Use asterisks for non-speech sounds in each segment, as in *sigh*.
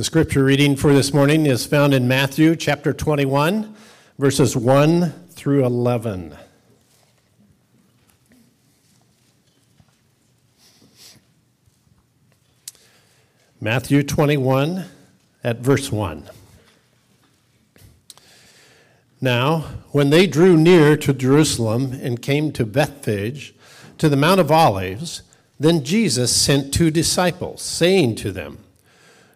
The scripture reading for this morning is found in Matthew chapter 21, verses 1 through 11. Matthew 21 at verse 1. Now, when they drew near to Jerusalem and came to Bethphage, to the Mount of Olives, then Jesus sent two disciples, saying to them,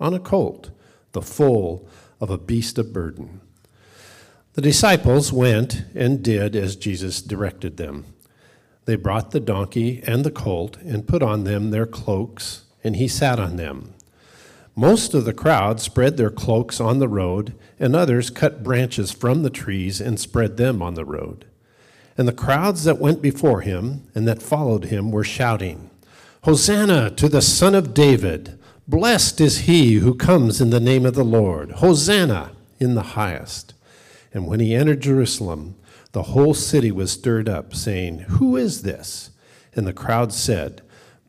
on a colt, the foal of a beast of burden. The disciples went and did as Jesus directed them. They brought the donkey and the colt and put on them their cloaks, and he sat on them. Most of the crowd spread their cloaks on the road, and others cut branches from the trees and spread them on the road. And the crowds that went before him and that followed him were shouting, Hosanna to the Son of David! Blessed is he who comes in the name of the Lord! Hosanna in the highest! And when he entered Jerusalem, the whole city was stirred up, saying, Who is this? And the crowd said,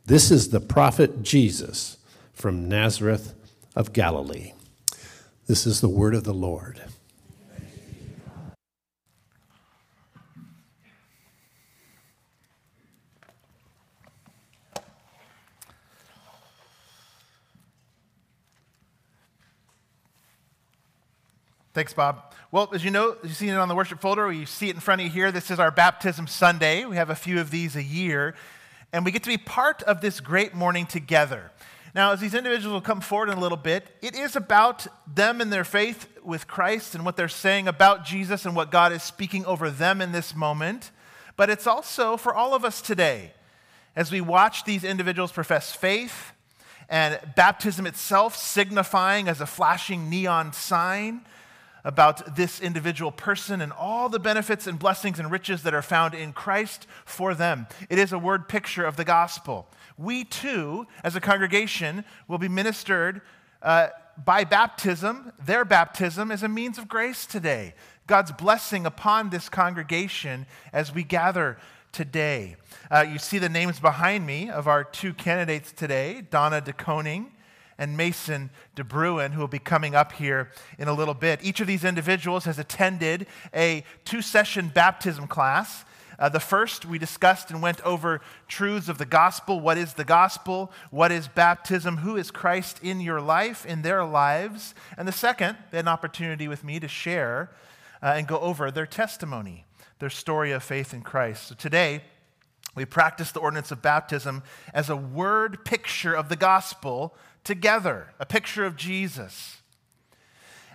This is the prophet Jesus from Nazareth of Galilee. This is the word of the Lord. Thanks, Bob. Well, as you know, you've seen it on the worship folder, you see it in front of you here. This is our Baptism Sunday. We have a few of these a year, and we get to be part of this great morning together. Now, as these individuals will come forward in a little bit, it is about them and their faith with Christ and what they're saying about Jesus and what God is speaking over them in this moment. But it's also for all of us today. As we watch these individuals profess faith and baptism itself signifying as a flashing neon sign about this individual person and all the benefits and blessings and riches that are found in Christ for them. It is a word picture of the gospel. We too, as a congregation, will be ministered uh, by baptism. Their baptism is a means of grace today. God's blessing upon this congregation as we gather today. Uh, you see the names behind me of our two candidates today Donna DeConing and Mason DeBruin, who will be coming up here in a little bit. Each of these individuals has attended a two session baptism class. Uh, the first, we discussed and went over truths of the gospel. What is the gospel? What is baptism? Who is Christ in your life, in their lives? And the second, they had an opportunity with me to share uh, and go over their testimony, their story of faith in Christ. So today, we practice the ordinance of baptism as a word picture of the gospel together, a picture of Jesus.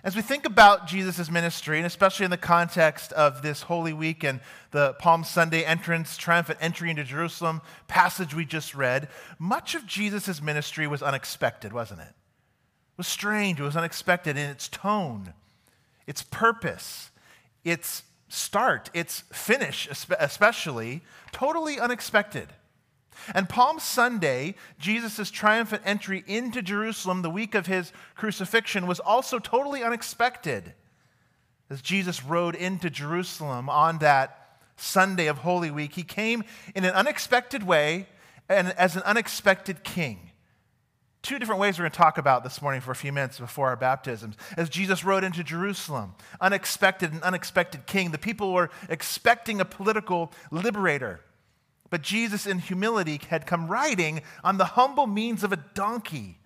As we think about Jesus' ministry, and especially in the context of this Holy Week and the Palm Sunday entrance, triumphant entry into Jerusalem passage we just read, much of Jesus' ministry was unexpected, wasn't it? It was strange, it was unexpected in its tone, its purpose, its start, its finish, especially, totally unexpected. And Palm Sunday, Jesus' triumphant entry into Jerusalem the week of his crucifixion, was also totally unexpected. As Jesus rode into Jerusalem on that Sunday of Holy Week, he came in an unexpected way and as an unexpected king. Two different ways we're going to talk about this morning for a few minutes before our baptisms. As Jesus rode into Jerusalem, unexpected and unexpected king, the people were expecting a political liberator but Jesus, in humility, had come riding on the humble means of a donkey,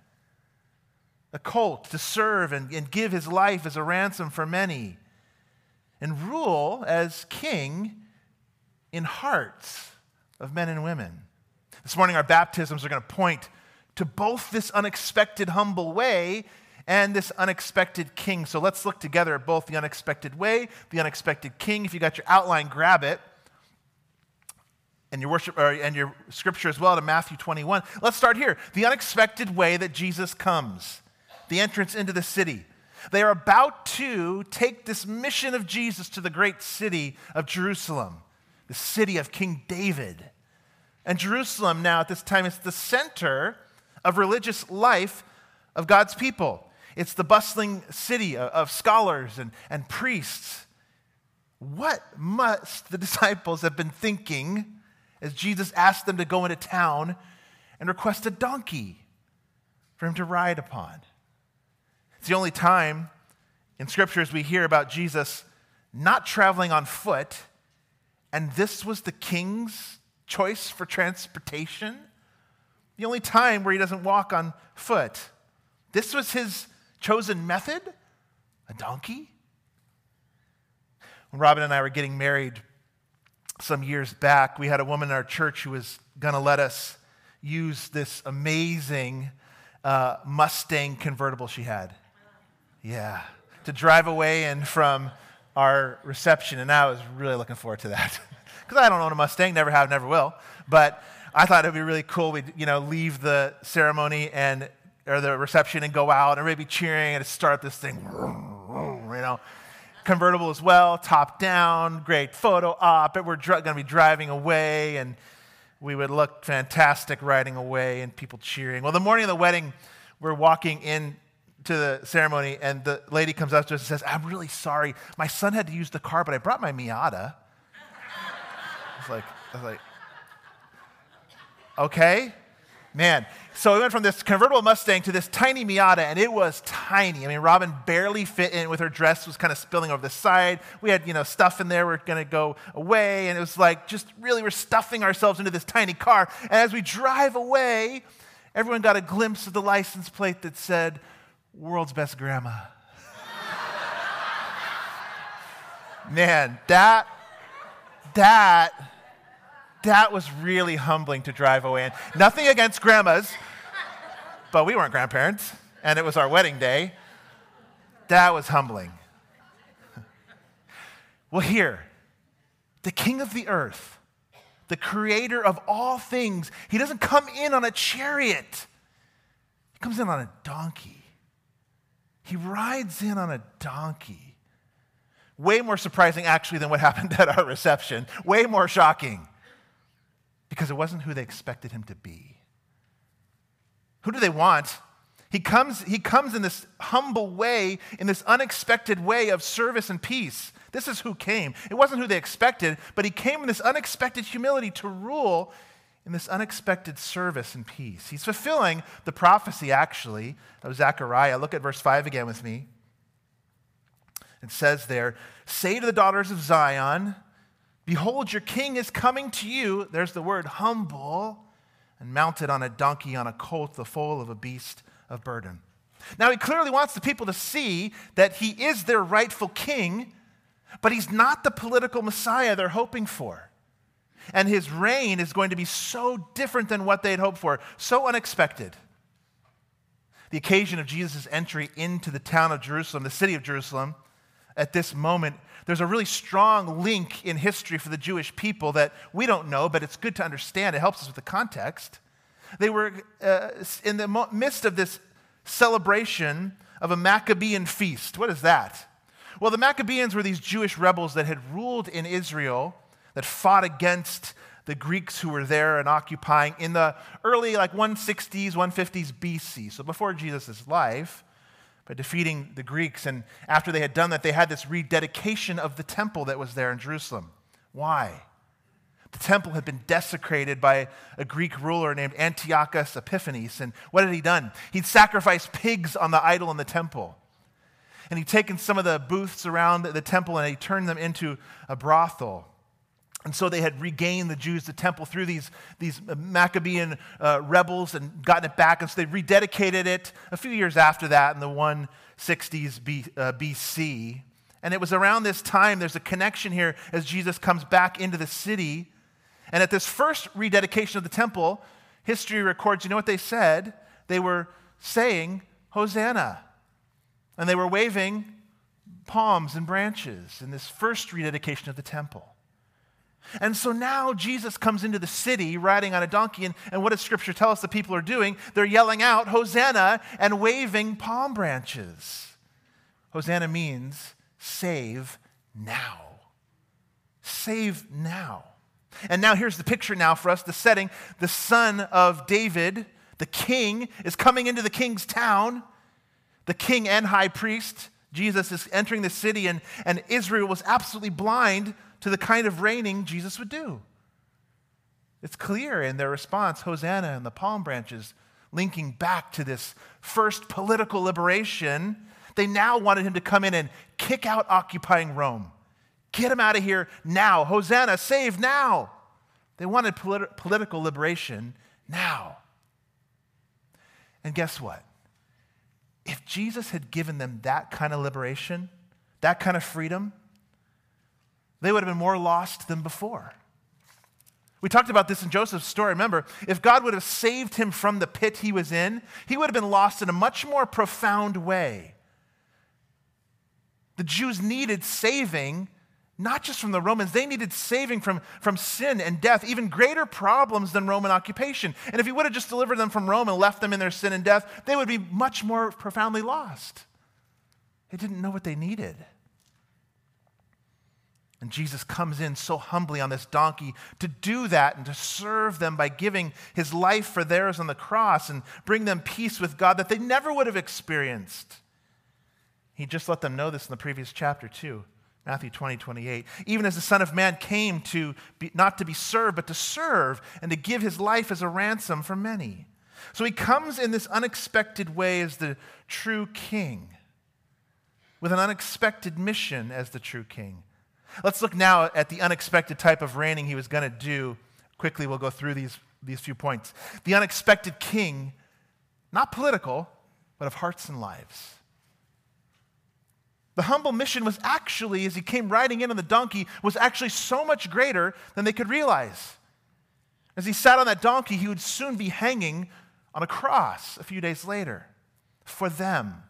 a colt, to serve and, and give his life as a ransom for many, and rule as king in hearts of men and women. This morning, our baptisms are going to point to both this unexpected, humble way and this unexpected king. So let's look together at both the unexpected way, the unexpected king. If you got your outline, grab it and your worship or, and your scripture as well to Matthew 21. Let's start here. The unexpected way that Jesus comes. the entrance into the city. They are about to take this mission of Jesus to the great city of Jerusalem, the city of King David. And Jerusalem now at this time is the center of religious life of God's people. It's the bustling city of scholars and, and priests. What must the *laughs* disciples have been thinking as Jesus asked them to go into town and request a donkey for him to ride upon? It's the only time in scriptures we hear about Jesus not traveling on foot, and this was the king's choice for transportation. The only time where he doesn't walk on foot. This was his chosen method? A donkey? When Robin and I were getting married some years back, we had a woman in our church who was going to let us use this amazing uh, Mustang convertible she had. Yeah, to drive away and from our reception, and I was really looking forward to that *laughs* because I don't own a Mustang, never have, never will. But I thought it'd be really cool. We'd you know leave the ceremony and or the reception and go out and everybody be cheering and start this thing, *laughs* you know. Convertible as well, top down, great photo op. We're dr- going to be driving away and we would look fantastic riding away and people cheering. Well, the morning of the wedding, we're walking in to the ceremony and the lady comes up to us and says, I'm really sorry. My son had to use the car, but I brought my Miata. I was like, I was like, okay, man. So we went from this convertible Mustang to this tiny Miata, and it was tiny. I mean, Robin barely fit in with her dress was kind of spilling over the side. We had, you know, stuff in there. We are going to go away, and it was like just really we're stuffing ourselves into this tiny car. And as we drive away, everyone got a glimpse of the license plate that said, "World's Best Grandma." *laughs* Man, that that that was really humbling to drive away in. Nothing against grandmas, but we weren't grandparents, and it was our wedding day. That was humbling. *laughs* Well, here, the king of the earth, the creator of all things, he doesn't come in on a chariot, he comes in on a donkey. He rides in on a donkey. Way more surprising, actually, than what happened *laughs* at our reception. Way more shocking because it wasn't who they expected him to be. Who do they want? He comes, he comes in this humble way, in this unexpected way of service and peace. This is who came. It wasn't who they expected, but he came in this unexpected humility to rule in this unexpected service and peace. He's fulfilling the prophecy, actually, of Zechariah. Look at verse 5 again with me. It says there, Say to the daughters of Zion, Behold, your king is coming to you. There's the word humble, and mounted on a donkey, on a colt, the foal of a beast of burden. Now, he clearly wants the people to see that he is their rightful king, but he's not the political Messiah they're hoping for. And his reign is going to be so different than what they had hoped for, so unexpected. The occasion of Jesus' entry into the town of Jerusalem, the city of Jerusalem, at this moment there's a really strong link in history for the Jewish people that we don't know, but it's good to understand. It helps us with the context. They were uh, in the midst of this celebration of a Maccabean feast. What is that? Well, the Maccabeans were these Jewish rebels that had ruled in Israel, that fought against the Greeks who were there and occupying in the early, like 160s, 150s BC, so before Jesus' life by defeating the Greeks. And after they had done that, they had this rededication of the temple that was there in Jerusalem. Why? The temple had been desecrated by a Greek ruler named Antiochus Epiphanes. And what had he done? He'd sacrificed pigs on the idol in the temple. And he'd taken some of the booths around the temple and he turned them into a brothel. And so they had regained the Jews, the temple, through these, these Maccabean uh, rebels and gotten it back. And so they rededicated it a few years after that in the 160s B, uh, BC. And it was around this time, there's a connection here as Jesus comes back into the city. And at this first rededication of the temple, history records, you know what they said? They were saying, Hosanna. And they were waving palms and branches in this first rededication of the temple. And so now Jesus comes into the city riding on a donkey, and, and what does Scripture tell us the people are doing? They're yelling out, Hosanna, and waving palm branches. Hosanna means save now. Save now. And now here's the picture now for us the setting. The son of David, the king, is coming into the king's town. The king and high priest, Jesus, is entering the city, and, and Israel was absolutely blind to the kind of reigning Jesus would do. It's clear in their response Hosanna and the palm branches, linking back to this first political liberation. They now wanted him to come in and kick out occupying Rome. Get him out of here now. Hosanna, save now. They wanted polit- political liberation now. And guess what? If Jesus had given them that kind of liberation, that kind of freedom, they would have been more lost than before. We talked about this in Joseph's story. Remember, if God would have saved him from the pit he was in, he would have been lost in a much more profound way. The Jews needed saving, not just from the Romans, they needed saving from, from sin and death, even greater problems than Roman occupation. And if he would have just delivered them from Rome and left them in their sin and death, they would be much more profoundly lost. They didn't know what they needed. And Jesus comes in so humbly on this donkey to do that and to serve them by giving his life for theirs on the cross and bring them peace with God that they never would have experienced. He just let them know this in the previous chapter, too. Matthew 20, 28. Even as the Son of Man came to be, not to be served, but to serve and to give his life as a ransom for many. So he comes in this unexpected way as the true king, with an unexpected mission as the true king. Let's look now at the unexpected type of reigning he was going to do. Quickly, we'll go through these, these few points. The unexpected king, not political, but of hearts and lives. The humble mission was actually, as he came riding in on the donkey, was actually so much greater than they could realize. As he sat on that donkey, he would soon be hanging on a cross a few days later for them.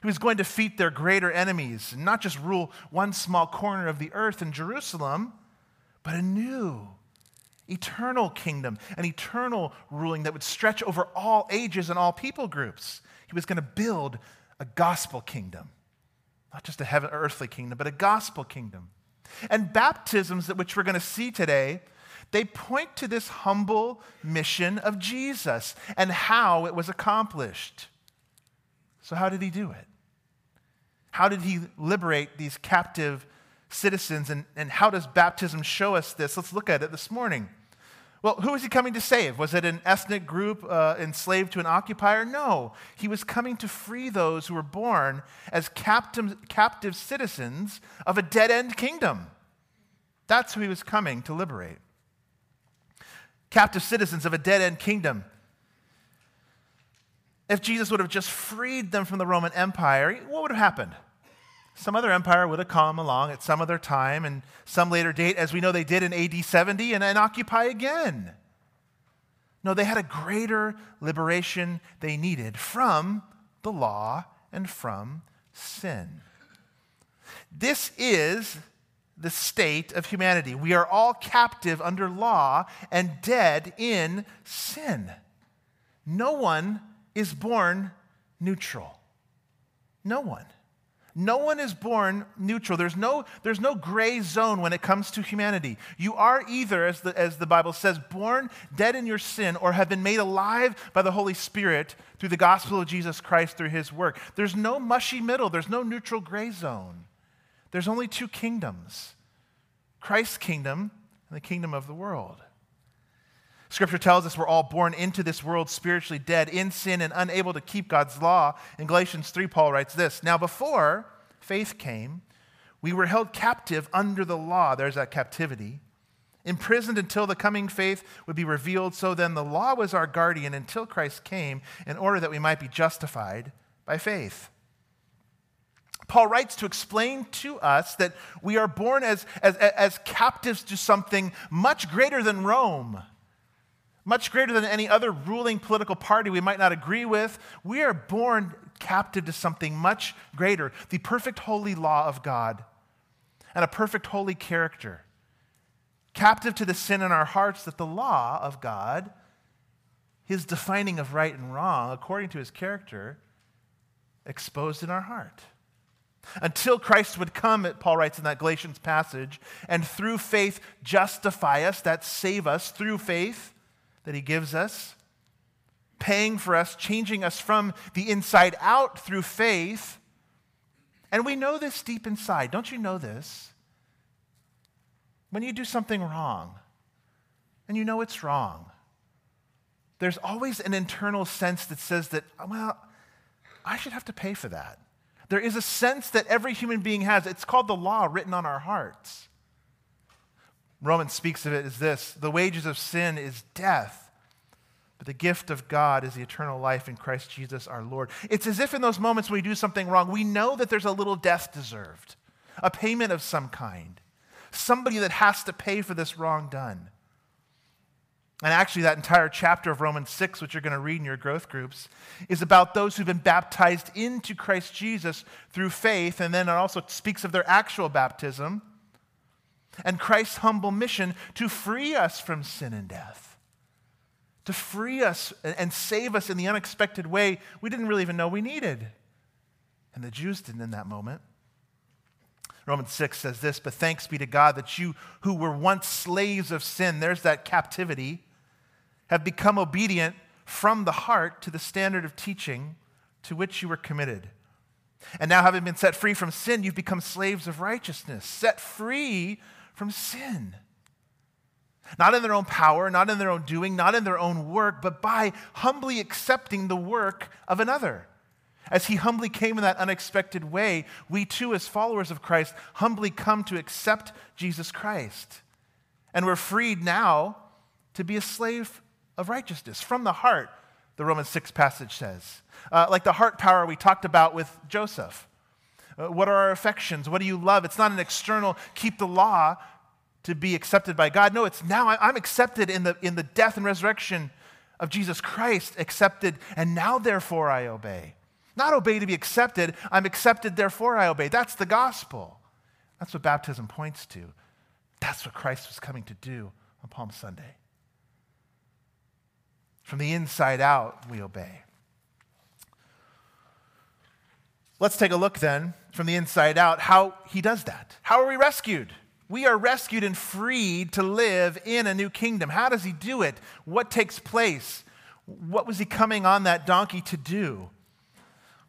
He was going to defeat their greater enemies and not just rule one small corner of the earth in Jerusalem, but a new, eternal kingdom, an eternal ruling that would stretch over all ages and all people groups. He was going to build a gospel kingdom, not just a heaven, earthly kingdom, but a gospel kingdom. And baptisms, which we're going to see today, they point to this humble mission of Jesus and how it was accomplished. So, how did he do it? How did he liberate these captive citizens? And, and how does baptism show us this? Let's look at it this morning. Well, who was he coming to save? Was it an ethnic group uh, enslaved to an occupier? No. He was coming to free those who were born as captive, captive citizens of a dead end kingdom. That's who he was coming to liberate. Captive citizens of a dead end kingdom. If Jesus would have just freed them from the Roman Empire, what would have happened? Some other empire would have come along at some other time and some later date, as we know they did in AD 70, and, and occupy again. No, they had a greater liberation they needed from the law and from sin. This is the state of humanity. We are all captive under law and dead in sin. No one is born neutral. No one. No one is born neutral. There's no, there's no gray zone when it comes to humanity. You are either, as the, as the Bible says, born dead in your sin or have been made alive by the Holy Spirit through the gospel of Jesus Christ through his work. There's no mushy middle, there's no neutral gray zone. There's only two kingdoms Christ's kingdom and the kingdom of the world. Scripture tells us we're all born into this world spiritually dead in sin and unable to keep God's law. In Galatians 3, Paul writes this Now, before faith came, we were held captive under the law. There's that captivity. Imprisoned until the coming faith would be revealed. So then, the law was our guardian until Christ came in order that we might be justified by faith. Paul writes to explain to us that we are born as, as, as captives to something much greater than Rome much greater than any other ruling political party we might not agree with. We are born captive to something much greater the perfect holy law of God and a perfect holy character. captive to the sin in our hearts that the law of God, his defining of right and wrong according to his character, exposed in our heart. Until Christ would come, Paul writes in that Galatians passage, and through faith justify us, that save us through faith that he gives us, paying for us, changing us from the inside out through faith. And we know this deep inside. Don't you know this? When you do something wrong, and you know it's wrong, there's always an internal sense that says that, well, I should have to pay for that. There is a sense that every human being has. It's called the law written on our hearts. Romans speaks of it as this the wages of sin is death, but the gift of God is the eternal life in Christ Jesus our Lord. It's as if in those moments when we do something wrong, we know that there's a little death deserved, a payment of some kind, somebody that has to pay for this wrong done. And actually, that entire chapter of Romans 6, which you're going to read in your growth groups, is about those who've been baptized into Christ Jesus through faith. And then it also speaks of their actual baptism and Christ's humble mission to free us from sin and death, to free us and save us in the unexpected way we didn't really even know we needed. And the Jews didn't in that moment. Romans 6 says this, but thanks be to God that you who were once slaves of sin, there's that captivity have become obedient from the heart to the standard of teaching to which you were committed. And now, having been set free from sin, you've become slaves of righteousness, set free from sin. Not in their own power, not in their own doing, not in their own work, but by humbly accepting the work of another. As he humbly came in that unexpected way, we too, as followers of Christ, humbly come to accept Jesus Christ. And we're freed now to be a slave of righteousness from the heart, the Romans 6 passage says. Uh, like the heart power we talked about with Joseph. Uh, what are our affections? What do you love? It's not an external keep the law to be accepted by God. No, it's now I'm accepted in the, in the death and resurrection of Jesus Christ, accepted, and now therefore I obey. Not obey to be accepted, I'm accepted, therefore I obey. That's the gospel. That's what baptism points to. That's what Christ was coming to do on Palm Sunday. From the inside out, we obey. Let's take a look then from the inside out how he does that. How are we rescued? We are rescued and freed to live in a new kingdom. How does he do it? What takes place? What was he coming on that donkey to do?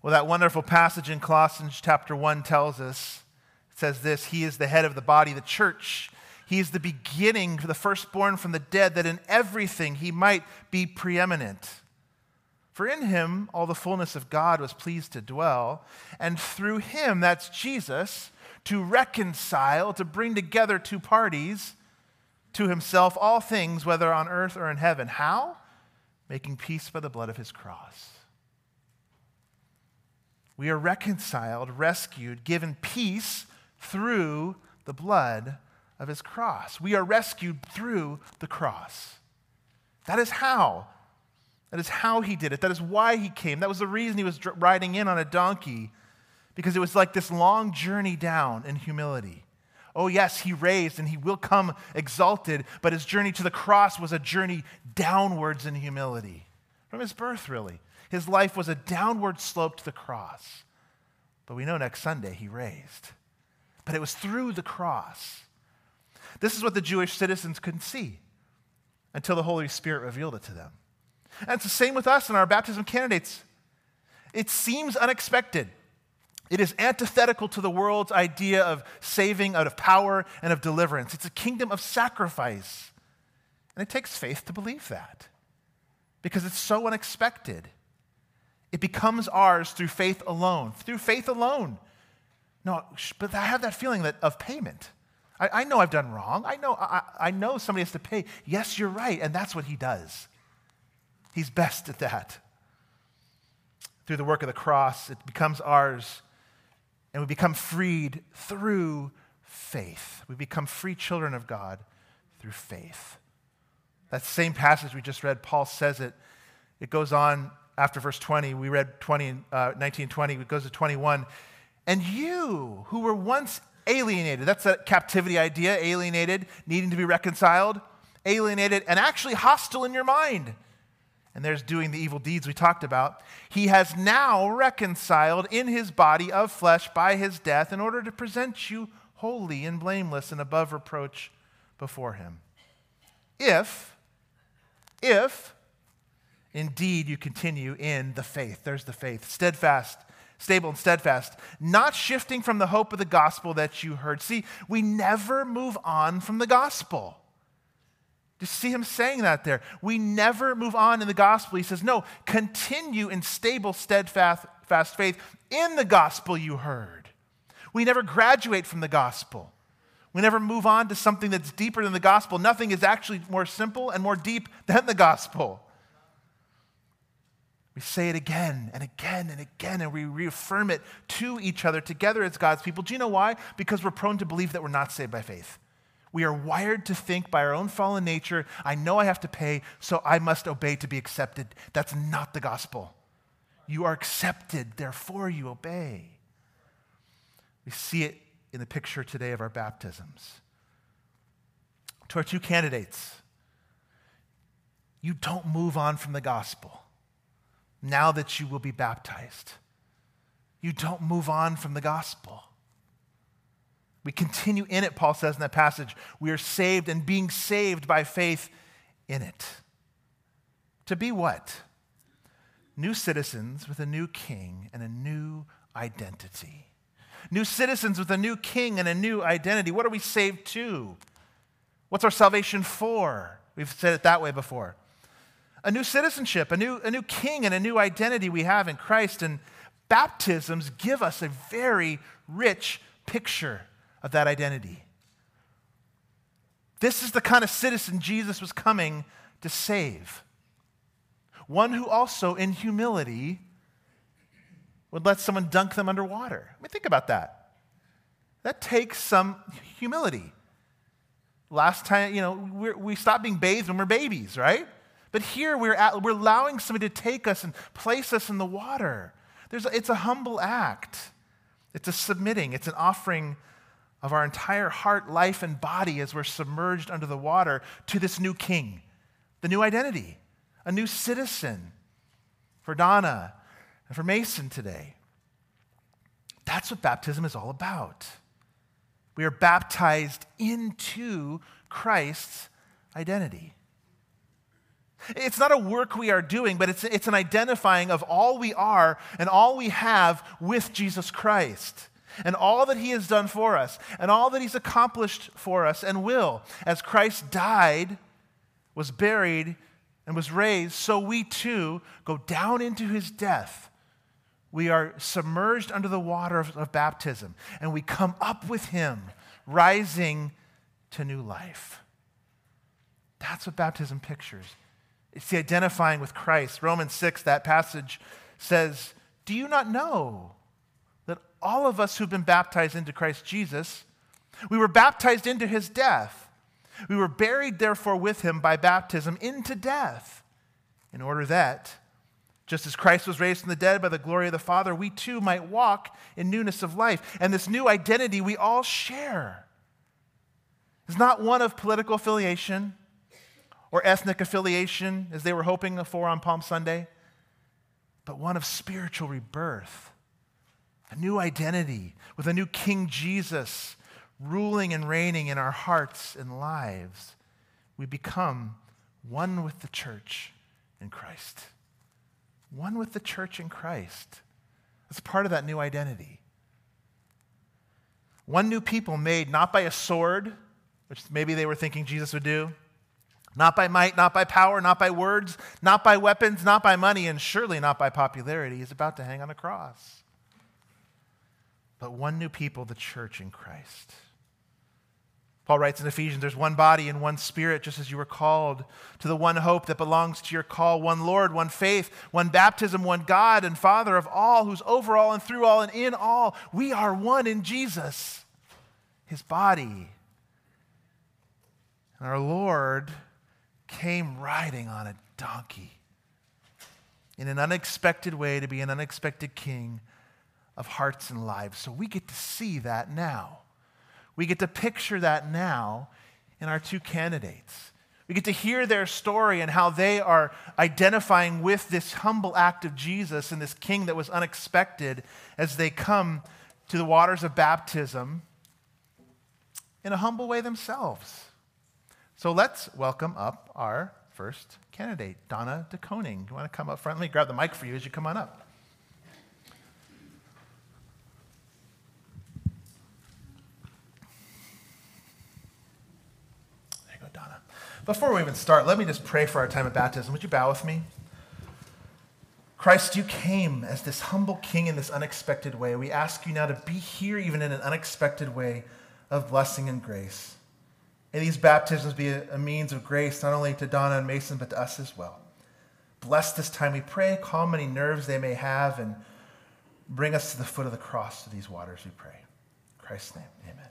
Well, that wonderful passage in Colossians chapter 1 tells us, it says this He is the head of the body, the church. He is the beginning, the firstborn from the dead, that in everything he might be preeminent. For in him all the fullness of God was pleased to dwell, and through him, that's Jesus, to reconcile, to bring together two parties to himself all things, whether on earth or in heaven. How? Making peace by the blood of his cross. We are reconciled, rescued, given peace through the blood of his cross. We are rescued through the cross. That is how. That is how he did it. That is why he came. That was the reason he was riding in on a donkey, because it was like this long journey down in humility. Oh, yes, he raised and he will come exalted, but his journey to the cross was a journey downwards in humility. From his birth, really. His life was a downward slope to the cross. But we know next Sunday he raised. But it was through the cross this is what the Jewish citizens couldn't see until the Holy Spirit revealed it to them. And it's the same with us and our baptism candidates. It seems unexpected. It is antithetical to the world's idea of saving out of power and of deliverance. It's a kingdom of sacrifice. And it takes faith to believe that because it's so unexpected. It becomes ours through faith alone. Through faith alone. No, but I have that feeling that of payment. I, I know I've done wrong. I know, I, I know somebody has to pay. Yes, you're right. And that's what he does. He's best at that. Through the work of the cross, it becomes ours, and we become freed through faith. We become free children of God through faith. That same passage we just read, Paul says it. It goes on after verse 20. We read 20, uh, 19 20. It goes to 21. And you, who were once alienated. That's that captivity idea, alienated, needing to be reconciled, alienated, and actually hostile in your mind. And there's doing the evil deeds we talked about. He has now reconciled in his body of flesh by his death in order to present you holy and blameless and above reproach before him. If, if indeed you continue in the faith, there's the faith, steadfast, stable and steadfast, not shifting from the hope of the gospel that you heard. See, we never move on from the gospel. Just see him saying that there. We never move on in the gospel. He says, no, continue in stable, steadfast fast faith in the gospel you heard. We never graduate from the gospel. We never move on to something that's deeper than the gospel. Nothing is actually more simple and more deep than the gospel. We say it again and again and again, and we reaffirm it to each other together as God's people. Do you know why? Because we're prone to believe that we're not saved by faith. We are wired to think by our own fallen nature, I know I have to pay, so I must obey to be accepted. That's not the gospel. You are accepted, therefore you obey. We see it in the picture today of our baptisms. To our two candidates, you don't move on from the gospel now that you will be baptized. You don't move on from the gospel. We continue in it, Paul says in that passage. We are saved and being saved by faith in it. To be what? New citizens with a new king and a new identity. New citizens with a new king and a new identity. What are we saved to? What's our salvation for? We've said it that way before a new citizenship, a new, a new king, and a new identity we have in Christ. And baptisms give us a very rich picture of that identity. This is the kind of citizen Jesus was coming to save. One who also, in humility, would let someone dunk them underwater. I mean, think about that. That takes some humility. Last time, you know, we stop being bathed when we're babies, right? But here we're, at, we're allowing somebody to take us and place us in the water. There's a, it's a humble act, it's a submitting, it's an offering of our entire heart, life, and body as we're submerged under the water to this new king, the new identity, a new citizen for Donna and for Mason today. That's what baptism is all about. We are baptized into Christ's identity. It's not a work we are doing, but it's, it's an identifying of all we are and all we have with Jesus Christ and all that he has done for us and all that he's accomplished for us and will. As Christ died, was buried, and was raised, so we too go down into his death. We are submerged under the water of, of baptism and we come up with him, rising to new life. That's what baptism pictures. It's the identifying with Christ. Romans 6, that passage says, Do you not know all of us who've been baptized into Christ Jesus, we were baptized into his death? We were buried, therefore, with him by baptism into death, in order that, just as Christ was raised from the dead by the glory of the Father, we too might walk in newness of life. And this new identity we all share is not one of political affiliation or ethnic affiliation, as they were hoping for on Palm Sunday, but one of spiritual rebirth, a new identity with a new King Jesus ruling and reigning in our hearts and lives. We become one with the church in Christ. One with the church in Christ. That's part of that new identity. One new people made not by a sword, which maybe they were thinking Jesus would do not by might, not by power, not by words, not by weapons, not by money, and surely not by popularity. He's about to hang on a cross. But one new people, the church in Christ. Paul writes in Ephesians, there's one body and one spirit, just as you were called to the one hope that belongs to your call, one Lord, one faith, one baptism, one God and Father of all, who's over all and through all and in all. We are one in Jesus, his body. And our Lord came riding on a donkey in an unexpected way to be an unexpected king of hearts and lives. So we get to see that now. We get to picture that now in our two candidates. We get to hear their story and how they are identifying with this humble act of Jesus and this king that was unexpected as they come to the waters of baptism in a humble way themselves. So let's welcome up our first candidate, Donna DeConing. You want to come up front? Let me grab the mic for you as you come on up. Before we even start, let me just pray for our time of baptism. Would you bow with me? Christ, you came as this humble king in this unexpected way. We ask you now to be here even in an unexpected way of blessing and grace. May these baptisms be a, means of grace not only to Donna and Mason, but to us as well. Bless this time, we pray. Calm any nerves they may have and bring us to the foot of the cross to these waters, we pray. In Christ's name, amen.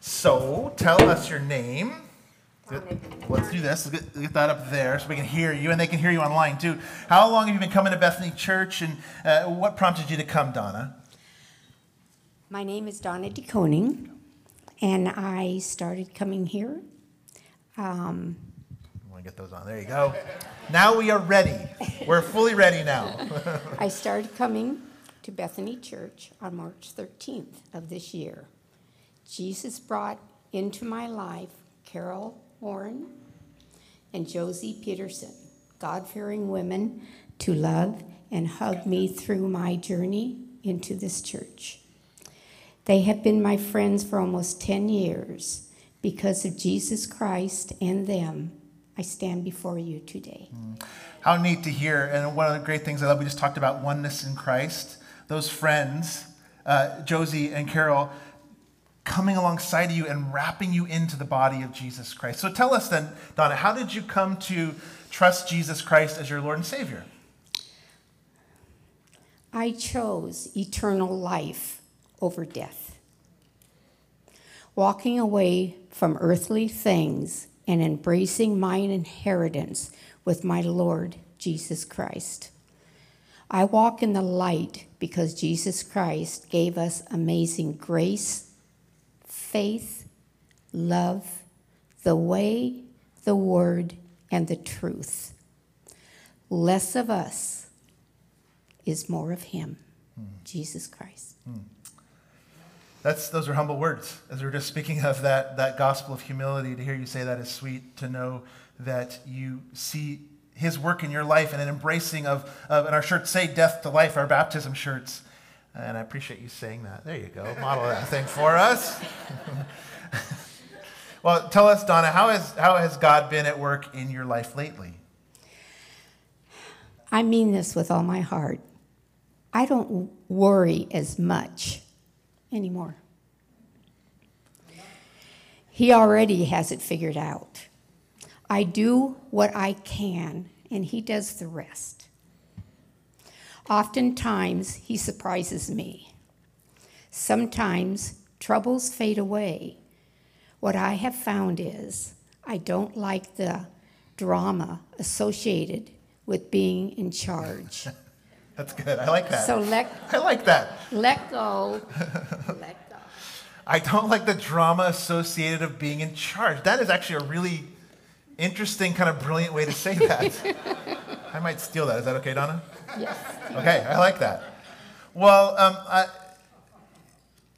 So, tell us your name Let's do this. Let's get, get, that up there so we can hear you and they can hear you online too. How long have you been coming to Bethany Church and uh, what prompted you to come, Donna? My name is Donna DeConing, and I started coming here. Um, I want to get those on. There you go. Now we are ready. We're fully ready now. *laughs* I started coming to Bethany Church on March 13th of this year. Jesus brought into my life Carol Warren, and Josie Peterson, God fearing women to love and hug me through my journey into this church. They have been my friends for almost 10 years. Because of Jesus Christ and them, I stand before you today. How neat to hear. And one of the great things I love, we just talked about oneness in Christ. Those friends, uh, Josie and Carol, coming alongside of you and wrapping you into the body of Jesus Christ. So tell us then, Donna, how did you come to trust Jesus Christ as your Lord and Savior? I chose eternal life over death. Walking away from earthly things and embracing my inheritance with my Lord Jesus Christ. I walk in the light because Jesus Christ gave us amazing grace faith, love, the way, the word, and the truth. Less of us is more of Him, hmm. Jesus Christ. Hmm. That's, those are humble words. As we are just speaking of that, that gospel of humility, to hear you say that is sweet, to know that you see his work in your life and an embracing of, of and our shirts say death to life, our baptism shirts. And I appreciate you saying that. There you go. Model that thing for us. *laughs* well, tell us, Donna, how has, how has God been at work in your life lately? I mean this with all my heart. I don't worry as much anymore. He already has it figured out. I do what I can, and He does the rest. Oftentimes, he surprises me. Sometimes troubles fade away. What I have found is I don't like the drama associated with being in charge. *laughs* That's good. I like that. So let *laughs* I like that. Let go. *laughs* let go. I don't like the drama associated of being in charge. That is actually a really interesting, kind of brilliant way to say that. I might steal that. Is that okay, Donna? Yes. Okay, I like that. Well, um, I,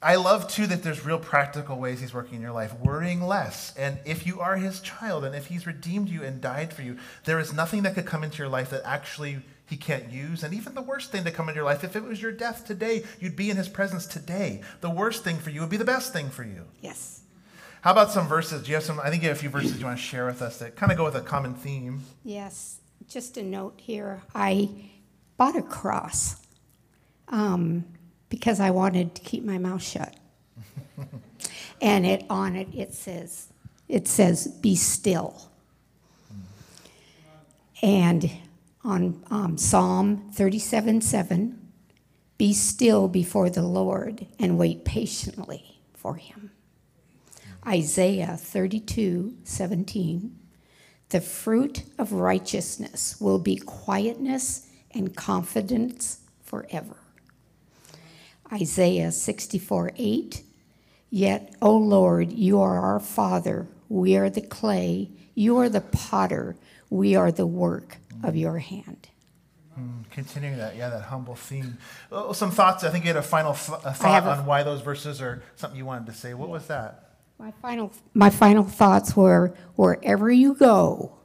I love too that there's real practical ways he's working in your life, worrying less. And if you are his child and if he's redeemed you and died for you, there is nothing that could come into your life that actually he can't use. And even the worst thing to come into your life, if it was your death today, you'd be in his presence today. The worst thing for you would be the best thing for you. Yes. How about some verses? Do you have some? I think you have a few verses you want to share with us that kind of go with a common theme. Yes. Just a note here. I bought a cross um, because I wanted to keep my mouth shut. *laughs* and it on it it says it says be still. And on um, Psalm 37 7, be still before the Lord and wait patiently for him. Isaiah 32 17, the fruit of righteousness will be quietness and confidence forever. Isaiah 64 8 Yet, O Lord, you are our Father. We are the clay. You are the potter. We are the work of your hand. Mm, continuing that, yeah, that humble theme. Oh, some thoughts. I think you had a final a thought a- on why those verses are something you wanted to say. What was that? My final, my final thoughts were wherever you go,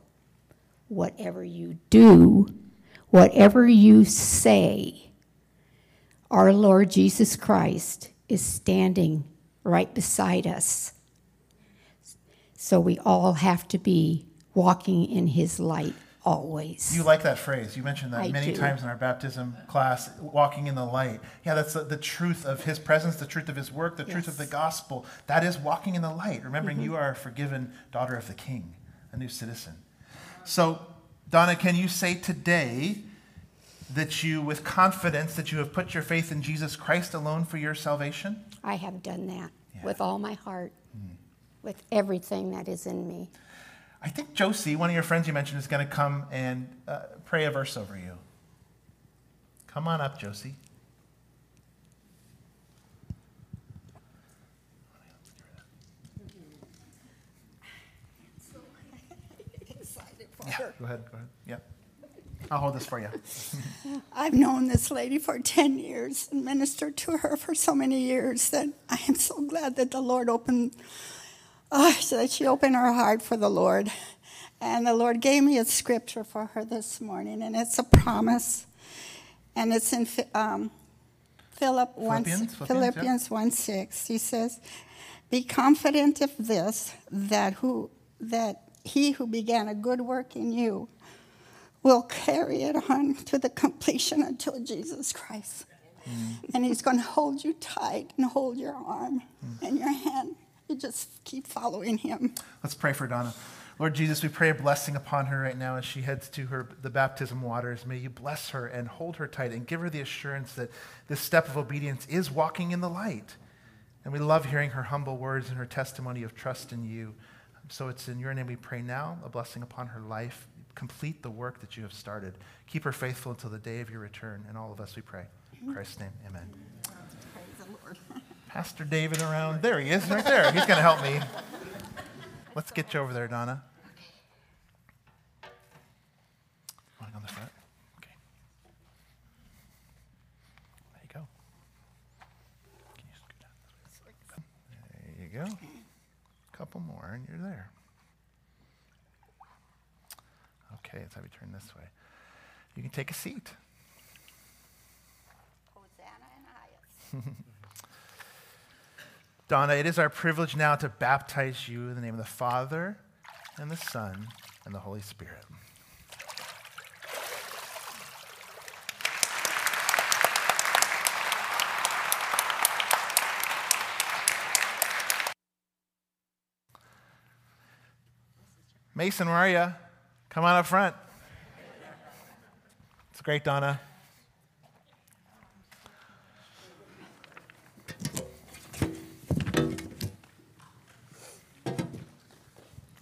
whatever you do, whatever you say, our Lord Jesus Christ is standing right beside us. So we all have to be walking in his light always. You like that phrase. You mentioned that I many do. times in our baptism class, walking in the light. Yeah, that's the, the truth of his presence, the truth of his work, the truth of the gospel. That is walking in the light, remembering Mm-hmm. you are a forgiven daughter of the king, a new citizen. So, Donna, can you say today that you, with confidence, that you have put your faith in Jesus Christ alone for your salvation? I have done that Yeah. with all my heart, with everything that is in me. I think Josie, one of your friends you mentioned, is going to come and uh, pray a verse over you. Come on up, Josie. Yeah, go ahead, go ahead. Yeah. I'll hold this for you. *laughs* I've known this lady for 10 years and ministered to her for so many years that I am so glad that the Lord opened, uh, that she opened her heart for the Lord. And the Lord gave me a scripture for her this morning, and it's a promise. And it's in um, Philip 1, Philippians? Philippians, yeah. Philippians 1 6. He says, Be confident of this, that, who, that he who began a good work in you will carry it on to the completion until Jesus Christ. Mm. And he's going to hold you tight and hold your arm mm. and your hand. You just keep following him. Let's pray for Donna. Lord Jesus, we pray a blessing upon her right now as she heads to her the baptism waters. May you bless her and hold her tight and give her the assurance that this step of obedience is walking in the light. And we love hearing her humble words and her testimony of trust in you. So it's in your name we pray now, a blessing upon her life. Complete the work that you have started. Keep her faithful until the day of your return. And all of us we pray. In Christ's name, amen. Praise the Lord. Pastor David around. There he is, right there. He's going to help me. Let's get you over there, Donna. Going on the front. Okay. There you go. Can you scoot down this way? There you go. Couple more, and you're there. Okay, let's have you turn this way. You can take a seat. Hosanna and highest. *laughs* Donna, it is our privilege now to baptize you in the name of the Father and the Son and the Holy Spirit. Mason, where are you? Come on up front. It's great, Donna.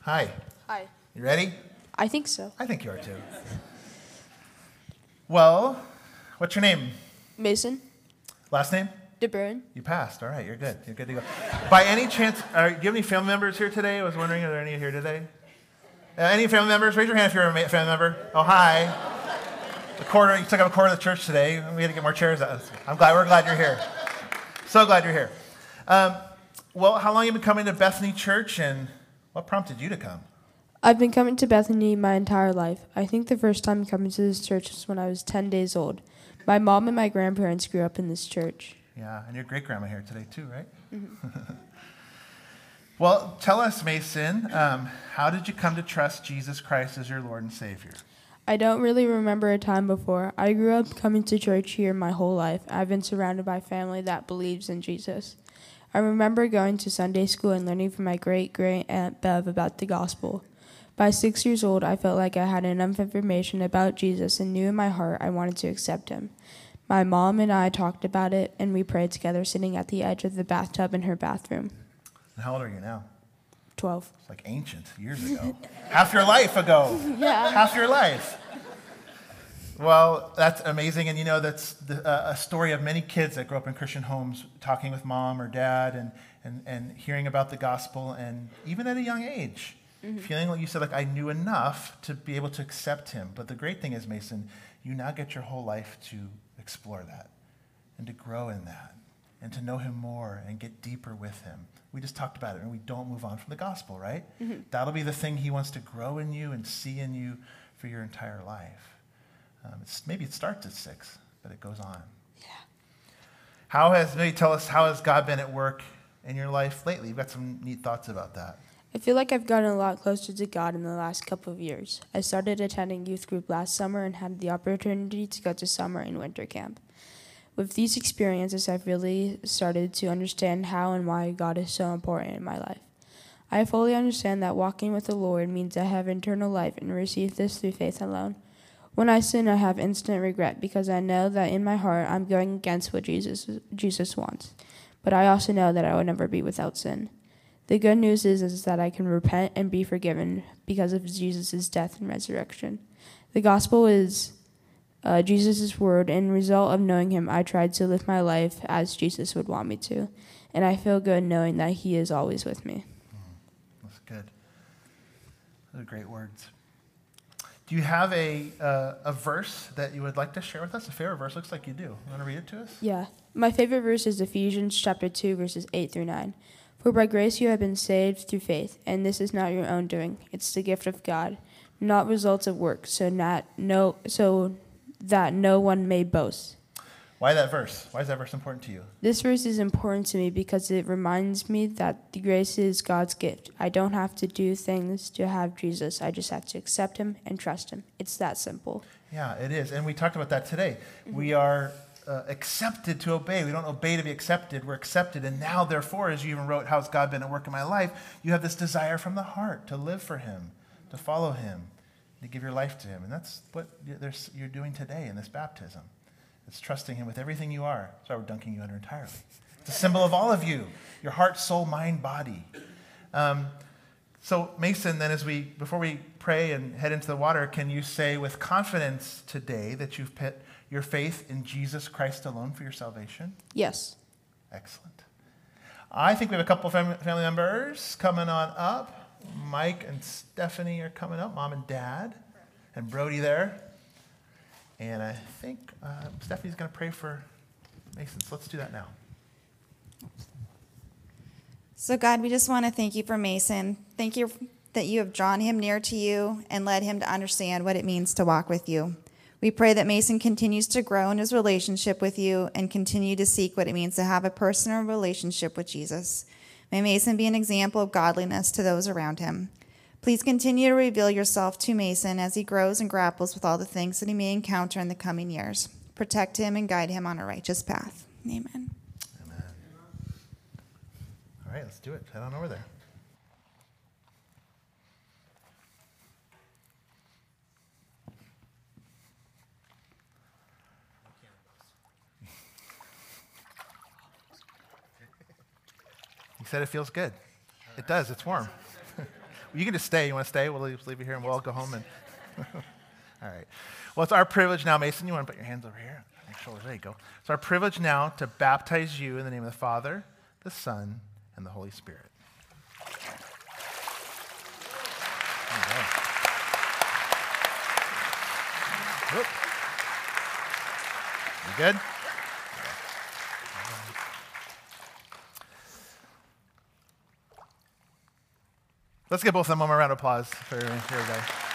Hi. Hi. You ready? I think so. I think you are too. Well, what's your name? Mason, Last name? De Bruin. You passed. All right, you're good. You're good to go. By any chance, are, do you have any family members here today? I was wondering, are there any here today? Uh, any family members? Raise your hand if you're a family member. Oh, hi. The quarter, you took up a quarter of the church today. We had to get more chairs. I'm glad. We're glad you're here. So glad you're here. Um, well, how long have you been coming to Bethany Church, and what prompted you to come? I've been coming to Bethany my entire life. I think the first time coming to this church was when I was 10 days old. My mom and my grandparents grew up in this church. Yeah, and your great grandma here today too, right? *laughs* well, tell us, Mason, um, how did you come to trust Jesus Christ as your Lord and Savior? I don't really remember a time before. I grew up coming to church here my whole life. I've been surrounded by family that believes in Jesus. I remember going to Sunday school and learning from my great great aunt Bev about the gospel. By six years old, I felt like I had enough information about Jesus and knew in my heart I wanted to accept him. My mom and I talked about it, and we prayed together sitting at the edge of the bathtub in her bathroom. And how old are you now? 12. It's like ancient, years ago. *laughs* Half your life ago. *laughs* Yeah. Half your life. Well, that's amazing. And you know, that's the, uh, a story of many kids that grow up in Christian homes talking with mom or dad and, and, and hearing about the gospel, and even at a young age, feeling like you said, like, I knew enough to be able to accept him. But the great thing is, Mason, you now get your whole life to explore that and to grow in that and to know him more and get deeper with him. We just talked about it, and we don't move on from the gospel, right? That'll be the thing he wants to grow in you and see in you for your entire life. Um, it's, maybe it starts at six, but it goes on. Yeah. How has, maybe tell us, how has God been at work in your life lately? You've got some neat thoughts about that. I feel like I've gotten a lot closer to God in the last couple of years. I started attending youth group last summer and had the opportunity to go to summer and winter camp. With these experiences, I've really started to understand how and why God is so important in my life. I fully understand that walking with the Lord means I have eternal life and receive this through faith alone. When I sin, I have instant regret because I know that in my heart I'm going against what Jesus Jesus wants. But I also know that I will never be without sin. The good news is, is that I can repent and be forgiven because of Jesus' death and resurrection. The gospel is uh, Jesus' word, and result of knowing him, I tried to live my life as Jesus would want me to. And I feel good knowing that he is always with me. That's good. Those are great words. Do you have a, uh, a verse that you would like to share with us? A favorite verse? Looks like you do. You want to read it to us? Yeah. My favorite verse is Ephesians chapter 2, verses 8 through 9. For by grace you have been saved through faith, and this is not your own doing. It's the gift of God, not results of work, so not no so that no one may boast. Why that verse? Why is that verse important to you? This verse is important to me because it reminds me that the grace is God's gift. I don't have to do things to have Jesus. I just have to accept him and trust him. It's that simple. Yeah, it is. And we talked about that today. We are uh, accepted to obey. We don't obey to be accepted. We're accepted. And now, therefore, as you even wrote, How's God been at work in my life? You have this desire from the heart to live for Him, to follow Him, to give your life to Him. And that's what you're doing today in this baptism. It's trusting Him with everything you are. That's why we're dunking you under entirely. It's a symbol of all of you your heart, soul, mind, body. Um, so, Mason, then, as we before we pray and head into the water, can you say with confidence today that you've put your faith in Jesus Christ alone for your salvation? Yes. Excellent. I think we have a couple of family members coming on up. Mike and Stephanie are coming up, mom and dad, and Brody there. And I think uh, Stephanie's going to pray for Mason. So let's do that now. So, God, we just want to thank you for Mason. Thank you that you have drawn him near to you and led him to understand what it means to walk with you. We pray that Mason continues to grow in his relationship with you and continue to seek what it means to have a personal relationship with Jesus. May Mason be an example of godliness to those around him. Please continue to reveal yourself to Mason as he grows and grapples with all the things that he may encounter in the coming years. Protect him and guide him on a righteous path. Amen. Amen. All right, let's do it. Head on over there. Said it feels good. It does. It's warm. *laughs* you can just stay. You want to stay? We'll leave, leave you here and we'll all go home. And *laughs* all right. Well, it's our privilege now, Mason. You want to put your hands over here? Shoulders. There you go. It's our privilege now to baptize you in the name of the Father, the Son, and the Holy Spirit. You good? Let's give both of them a round of applause for, for everybody.